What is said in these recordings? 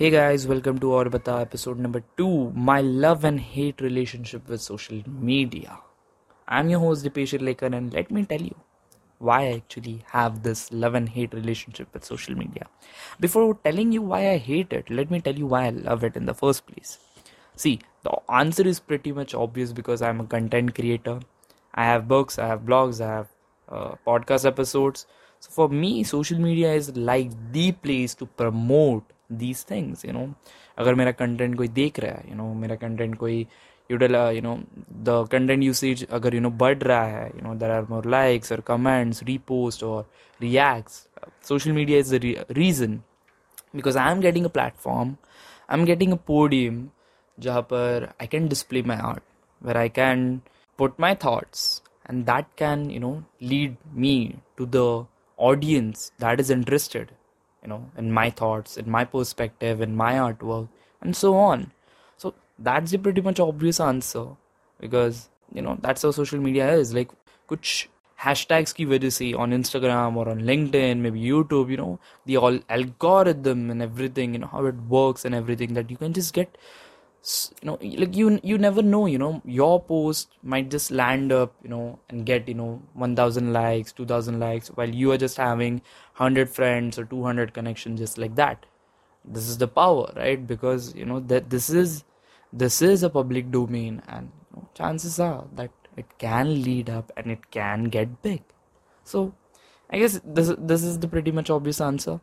Hey guys, welcome to Aur Bata episode number 2 My love and hate relationship with social media. I'm your host Dipesh Lekar and let me tell you why I actually have this love and hate relationship with social media. Before telling you why I hate it, let me tell you why I love it in the first place. See, the answer is pretty much obvious because I'm a content creator. I have books, I have blogs, I have uh, podcast episodes. So for me, social media is like the place to promote these things you know अगर मेरा content कोई देख रहा है you you know know, मेरा content कोई यूडल you know the content usage अगर you you know know, बढ़ रहा है you know there are more likes और कमेंट्स रीपोस्ट और reacts social media is the reason because I am getting a platform I am getting a podium जहाँ पर I can display my art where I can put my thoughts and that can you know lead me to the audience that is interested you know, in my thoughts, in my perspective, in my artwork, and so on. So that's the pretty much obvious answer because you know that's how social media is like कुछ hashtags की वजह से on Instagram or on LinkedIn, maybe YouTube, you know, the all algorithm and everything, you know, how it works and everything that you can just get s- you know like you you never know you know your post might just land up you know and get you know 1000 likes 2000 likes while you are just having 100 friends or 200 connections just like that. This is the power right? Because you know that this is this is a public domain and you know, chances are that it can lead up and it can get big. So i guess this this is the pretty much obvious answer.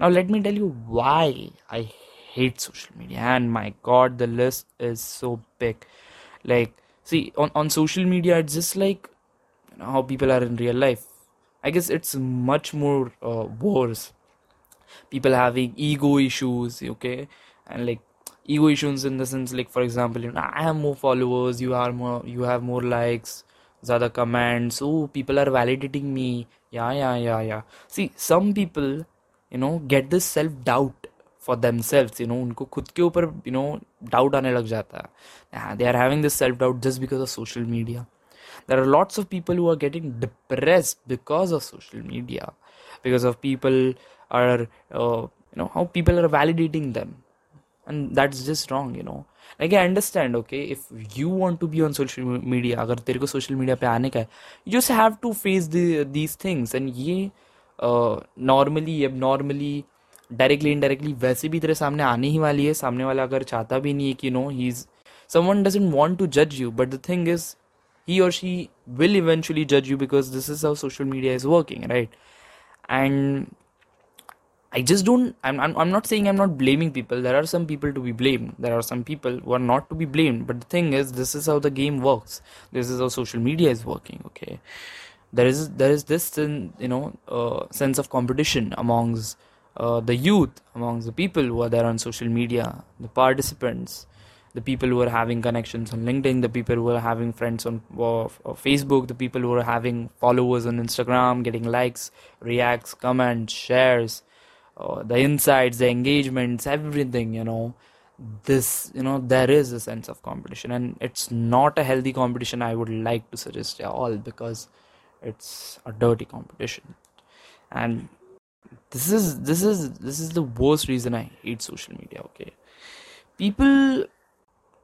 Now let me tell you why i hate social media. And my god the list is so big. Like see on, on social media it's just like you know, how people are in real life. I guess it's much more uh, worse. People having ego issues okay? And like ego issues in the sense like for example you know i have more followers you are more you have more likes zyada comments. Oh people are validating me. Yeah yeah yeah yeah. See some people you know get this self doubt for themselves you know उनको खुद के ऊपर you know doubt आने लग जाता है। They are having this self doubt just because of social media there are lots of people who are getting depress because of social media because of people are you know how people are validating them and that is just wrong you know like I understand okay if you want to be on social media अगर तेरे को social media पर आने का है you just have to face these things and ये normally अब normally directly indirectly वैसे भी तेरे सामने आने ही वाली है सामने वाला अगर चाहता भी नहीं है कि no he is doesn't want to judge you but the thing is he or she will eventually judge you because this is how social media is working right and I just don't. I'm, I'm. I'm not saying I'm not blaming people. There are some people to be blamed. There are some people who are not to be blamed. But the thing is, this is how the game works. This is how social media is working. Okay, there is there is this sen- you know uh, sense of competition amongst uh, the youth, amongst the people who are there on social media, the participants, the people who are having connections on LinkedIn, the people who are having friends on uh, Facebook, the people who are having followers on Instagram, getting likes, reacts, comments, shares uh, the insights, the engagements, everything, you know, this, you know, there is a sense of competition, and it's not a healthy competition. I would like to suggest at all because it's a dirty competition, and this is this is this is the worst reason I hate social media. Okay, people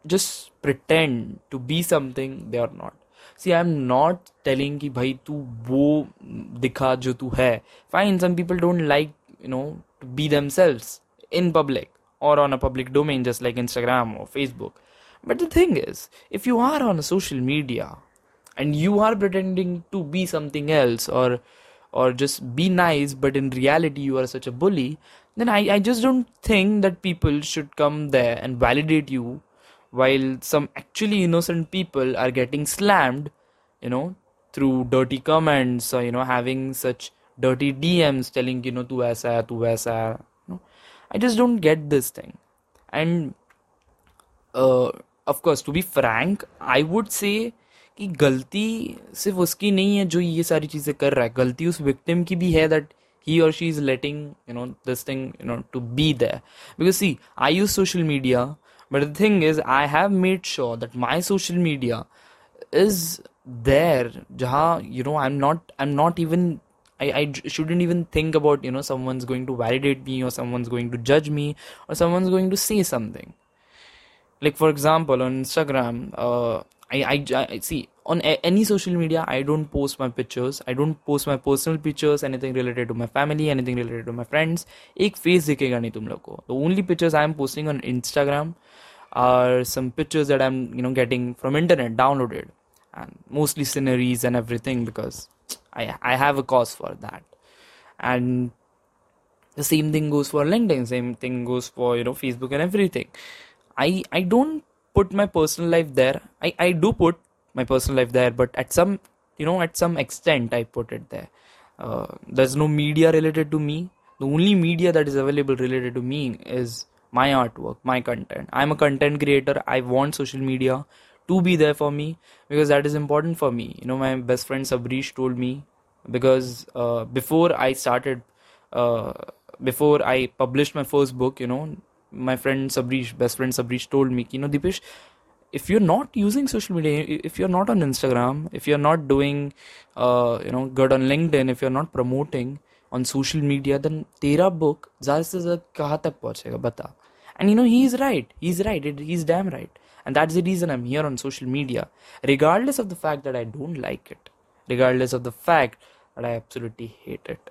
just pretend to be something they are not. See, I'm not telling कि भाई तू वो दिखा जो तू है. Fine, some people don't like you know to be themselves in public or on a public domain just like instagram or facebook but the thing is if you are on a social media and you are pretending to be something else or or just be nice but in reality you are such a bully then I, I just don't think that people should come there and validate you while some actually innocent people are getting slammed you know through dirty comments or you know having such dirty dms telling you know tu aisa tu aisa. You know, i just don't get this thing and uh, of course to be frank i would say कि गलती सिर्फ़ उसकी नहीं है जो ये सारी चीज़ें कर रहा है गलती उस विक्टिम की भी है दैट ही और she is letting you know this thing you know to be there because see I use social media but the thing is I have made sure that my social media is there जहाँ you know I am not I am not even I, I shouldn't even think about you know someone's going to validate me or someone's going to judge me or someone's going to say something like for example on instagram uh, I, I, I see on a, any social media i don't post my pictures i don't post my personal pictures anything related to my family anything related to my friends एक face दिखेगा नहीं तुम लोग को the only pictures i am posting on instagram are some pictures that i'm you know getting from internet downloaded and mostly sceneries and everything because i i have a cause for that and the same thing goes for linkedin same thing goes for you know facebook and everything i i don't put my personal life there. I i do put my personal life there but at some you know at some extent i put it there. Uh, there's no media related to me. The only media that is available related to me is my artwork my content. I'm a content creator. I want social media to be there for me because that is important for me. You know my best friend sabrish told me because uh, before i started uh, before i published my first book you know my friend sabrish best friend sabrish told me you know dipesh if you're not using social media if you're not on instagram if you're not doing uh, you know good on linkedin if you're not promoting on social media then tera book ज़्यादा से ज़्यादा कहाँ तक पहुँचेगा बता and you know he's right he's right it, he's damn right and that's the reason i'm here on social media regardless of the fact that i don't like it regardless of the fact that i absolutely hate it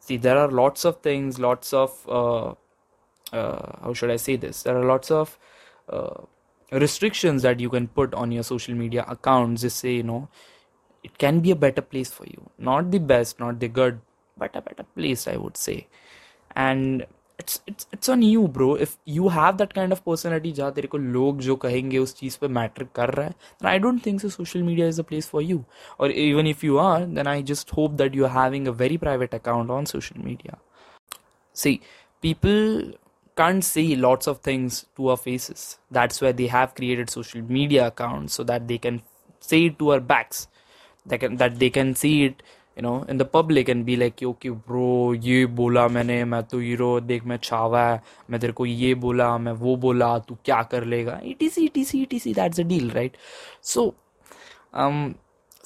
see there are lots of things lots of uh, uh, how should i say this there are lots of uh, restrictions that you can put on your social media accounts just say you know it can be a better place for you not the best not the good but a better place i would say and it's it's it's on you bro if you have that kind of personality जहाँ तेरे को लोग जो कहेंगे उस चीज़ पे matter कर रहा है then I don't think so social media is a place for you or even if you are then I just hope that you're having a very private account on social media see people can't say lots of things to our faces that's why they have created social media accounts so that they can say it to our backs that can that they can see it you know in the public and be like okay bro ये बोला मैंने मैं तो hero देख मैं छावा है मैं तेरे को ये बोला मैं वो बोला तू क्या कर लेगा etc etc etc that's a deal right so um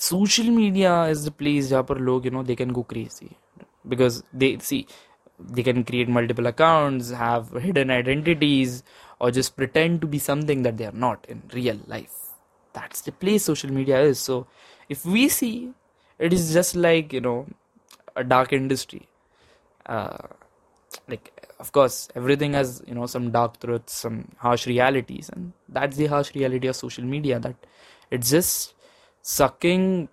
social media is the place जहाँ पर लोग you know they can go crazy because they see they can create multiple accounts have hidden identities or just pretend to be something that they are not in real life. That's the place social media is. So if we see it is just like you know a dark industry. Uh, like of course everything has you know some dark truths some harsh realities and that's the harsh reality of social media that it's just sucking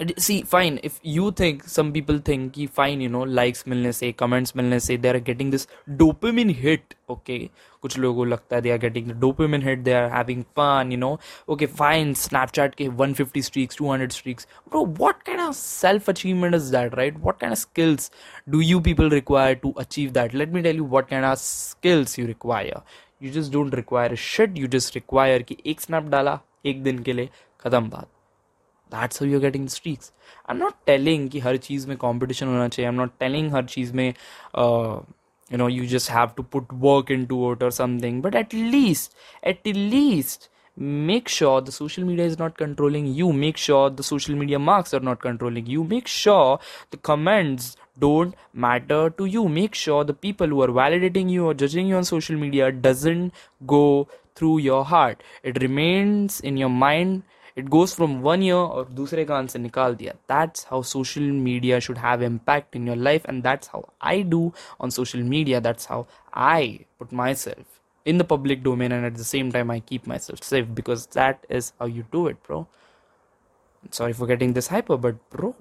see fine if you think some people think कि fine you know likes मिलने से comments मिलने से they are getting this dopamine hit okay कुछ लोगों को लगता है they are getting the dopamine hit they are having fun you know okay fine Snapchat के 150 streaks 200 streaks bro what kind of self achievement is that right what kind of skills do you people require to achieve that let me tell you what kind of skills you require you just don't require shit you just require कि एक snap डाला, एक दिन के लिए, खत्म बात. that's how you're getting the streaks i'm not telling कि हर चीज में competition होना चाहिए i'm not telling हर चीज में uh, you know you just have to put work into it or something but at least at least make sure the social media is not controlling you make sure the social media marks are not controlling you make sure the comments don't matter to you make sure the people who are validating you or judging you on social media doesn't go through your heart it remains in your mind it goes from one year और दूसरे कान से निकाल दिया that's how social media should have impact in your life and that's how I do on social media that's how I put myself in the public domain and at the same time I keep myself safe because that is how you do it bro sorry for getting this hyper but bro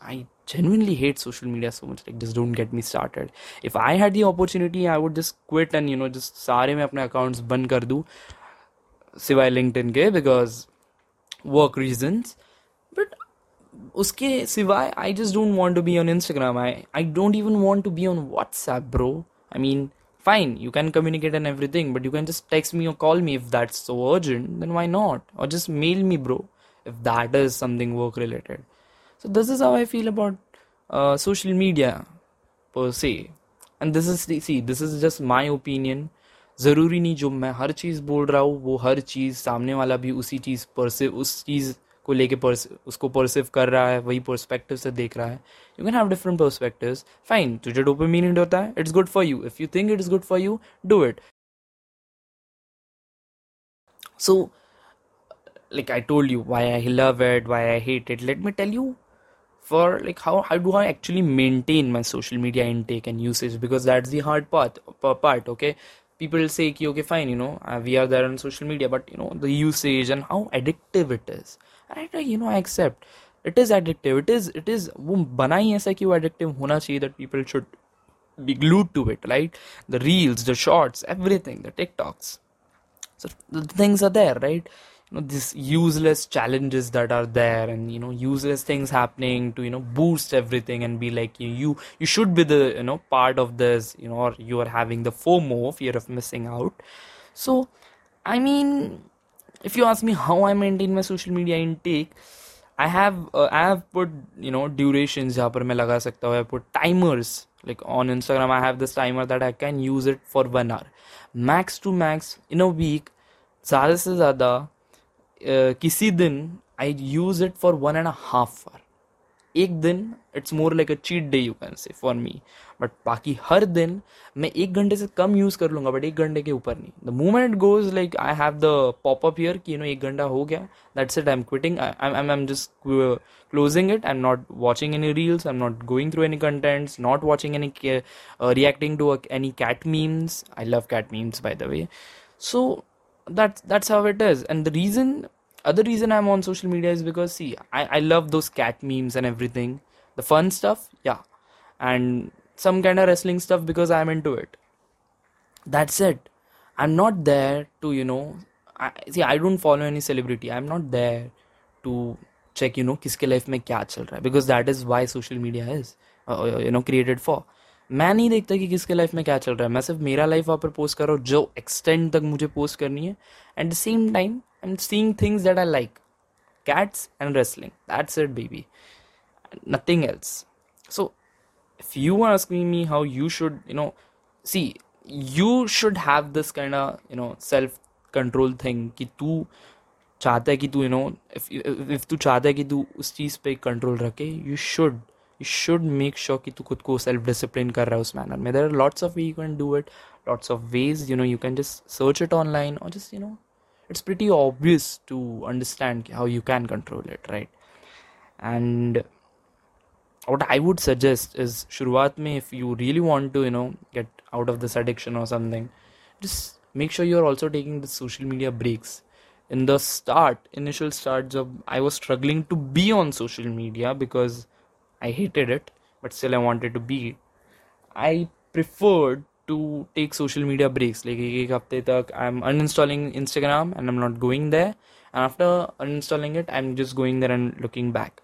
I genuinely hate social media so much like just don't get me started if I had the opportunity I would just quit and you know just सारे मैं अपने accounts बंद कर दूँ सिवाय LinkedIn के because work reasons but उसके सिवाय I just don't want to be on Instagram I I don't even want to be on WhatsApp bro I mean fine you can communicate and everything but you can just text me or call me if that's so urgent then why not or just mail me bro if that is something work related so this is how I feel about uh, social media per se and this is see this is just my opinion ज़रूरी नहीं जो मैं हर चीज़ बोल रहा हूँ, वो हर चीज़ सामने वाला भी उसी चीज़ पर से, उस चीज़ को लेके पर उसको परसिव कर रहा है, वही परस्पेक्टिव से देख रहा है। You can have different perspective fine to तुझे डोपे मीनिंग होता है it's good for you if you think it is good for you do it so like I told you why I love it why I hate it let me tell you for like how how do I actually maintain my social media intake and usage because that is the hard part part okay people say okay fine you know uh, we are there on social media but you know the usage and how addictive it is and I, you know I accept it is addictive it is it is वो बना ही ऐसा कि वो addictive होना चाहिए that people should be glued to it right the reels the shorts everything the tiktoks so the things are there right you know these useless challenges that are there and you know useless things happening to you know boost everything and be like you you, you should be the you know part of this you know or you are having the fomo fear of missing out so i mean if you ask me how i maintain my social media intake I have uh, I have put you know durations जहाँ पर मैं लगा सकता हूँ I put timers like on Instagram I have this timer that I can use it for one hour max to max in a week ज़्यादा से ज़्यादा किसी दिन I use it for one and half hour एक दिन it's more like a cheat day you can say for me but बाकी हर दिन, मैं एक घंटे से कम यूज़ कर लूँगा बट एक घंटे के ऊपर नहीं. The moment goes like I have the pop up here कि यू नो एक घंटा हो गया that's it I am quitting I am am just closing it I am not watching any reels I am not going through any contents not watching any reacting to any cat memes I love cat memes by the way so that's that's how it is. And the reason other reason i'm on social media is because see i, I love those cat memes and everything. The fun stuff yeah. And some kind of wrestling stuff because i'm into it. That's it i'm not there to you know I, see i don't follow any celebrity. I'm not there to check you know kiske life mein kya chal raha because that is why social media is uh, you know created for मैं नहीं देखता कि किसके life में क्या चल रहा है। मैं सिर्फ़ मेरा लाइफ वहाँ पर पोस्ट कर रहा हूँ, जो एक्सटेंड तक मुझे पोस्ट करनी है। At the same time I am seeing things that I like cats and wrestling that's it baby nothing else so if you are asking me how you should you know see you should have this kind you know self control thing कि तू चाहता है कि तू you know if तू चाहता है कि तू उस चीज़ पर कंट्रोल रखे you should you should make sure कि तू खुद को सेल्फ डिसिप्लिन कर रहा है उस मैनर में there are lots of way you can do it lots of ways you know you can just search it online और just you no it's pretty obvious to understand how you can control it right and what i would suggest is shuruat mein if you really want to you know get out of this addiction or something just make sure you're also taking the social media breaks in the start initial starts of i was struggling to be on social media because I hated it, but still I wanted to be. I preferred to take social media breaks. Like एक हफ्ते तक I'm uninstalling Instagram and I'm not going there. And after uninstalling it, I'm just going there and looking back.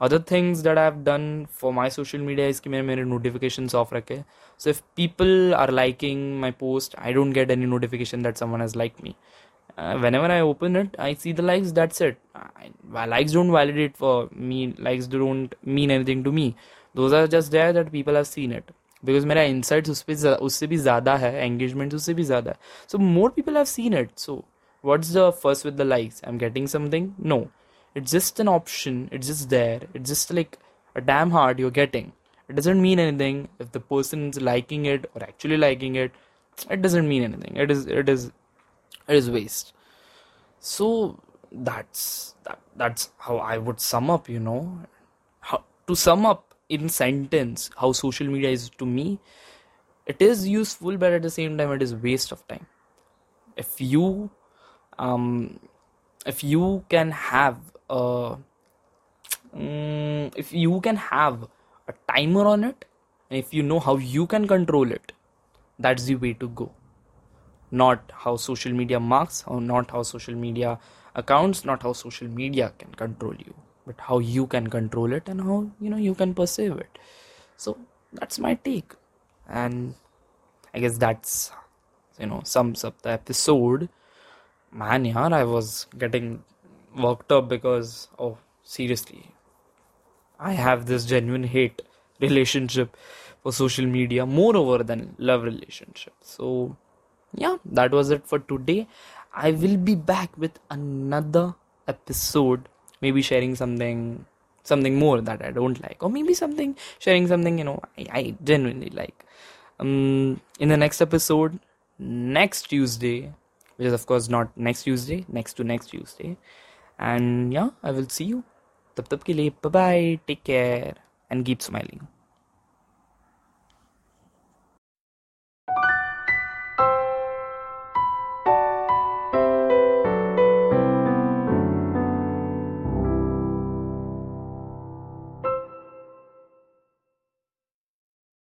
Other things that I've done for my social media is कि मैंने मेरे notifications off रखे. So if people are liking my post, I don't get any notification that someone has liked me uh, whenever I open it, I see the likes. That's it. I, likes don't validate for me. Likes don't mean anything to me. Those are just there that people have seen it. Because मेरा insights उस पे उससे भी ज़्यादा है engagement उससे भी ज़्यादा है so more people have seen it so what's the first with the likes I'm getting something no it's just an option it's just there it's just like a damn heart you're getting it doesn't mean anything if the person is liking it or actually liking it it doesn't mean anything it is it is it is waste. So that's that, that's how i would sum up you know. How, to sum up in sentence how social media is to me it is useful but at the same time it is waste of time. If you um if you can have a um, if you can have a timer on it if you know how you can control it that's the way to go not how social media marks or not how social media accounts not how social media can control you but how you can control it and how you know you can perceive it. So that's my take. And i guess that's you know sums up the episode. Man yaar i was getting worked up because oh seriously i have this genuine hate relationship for social media more over than love relationship. So yeah that was it for today i will be back with another episode maybe sharing something something more that I don't like, or maybe something sharing something you know I, I genuinely like. Um, in the next episode, next Tuesday, which is of course not next Tuesday, next to next Tuesday, and yeah, I will see you. Tab ke liye, bye bye, take care, and keep smiling.